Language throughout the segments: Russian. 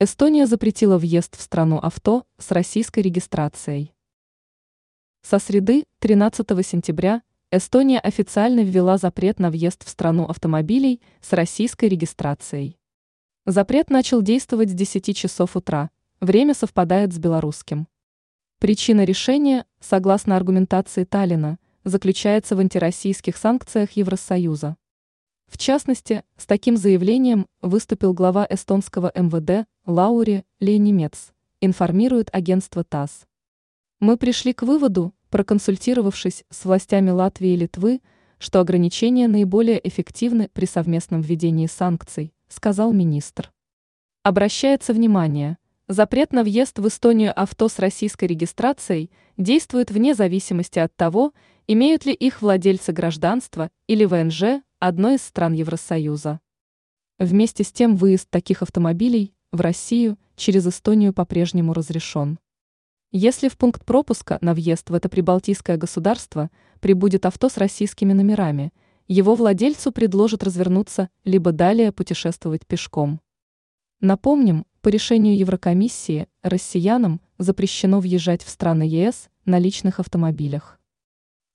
Эстония запретила въезд в страну авто с российской регистрацией. Со среды 13 сентября Эстония официально ввела запрет на въезд в страну автомобилей с российской регистрацией. Запрет начал действовать с 10 часов утра, время совпадает с белорусским. Причина решения, согласно аргументации Таллина, заключается в антироссийских санкциях Евросоюза. В частности, с таким заявлением выступил глава эстонского МВД Лаури Ленимец, информирует агентство ТАСС. Мы пришли к выводу, проконсультировавшись с властями Латвии и Литвы, что ограничения наиболее эффективны при совместном введении санкций, сказал министр. Обращается внимание, запрет на въезд в Эстонию авто с российской регистрацией действует вне зависимости от того, имеют ли их владельцы гражданство или ВНЖ одной из стран Евросоюза. Вместе с тем выезд таких автомобилей в Россию через Эстонию по-прежнему разрешен. Если в пункт пропуска на въезд в это прибалтийское государство прибудет авто с российскими номерами, его владельцу предложат развернуться либо далее путешествовать пешком. Напомним, по решению Еврокомиссии россиянам запрещено въезжать в страны ЕС на личных автомобилях.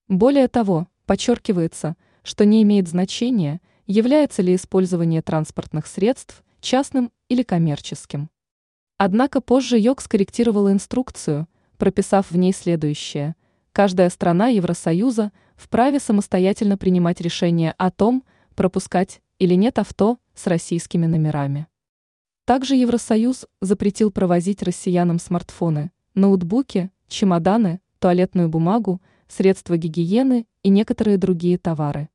Более того, подчеркивается – что не имеет значения, является ли использование транспортных средств частным или коммерческим. Однако позже ЙОК скорректировала инструкцию, прописав в ней следующее. Каждая страна Евросоюза вправе самостоятельно принимать решение о том, пропускать или нет авто с российскими номерами. Также Евросоюз запретил провозить россиянам смартфоны, ноутбуки, чемоданы, туалетную бумагу, средства гигиены и некоторые другие товары.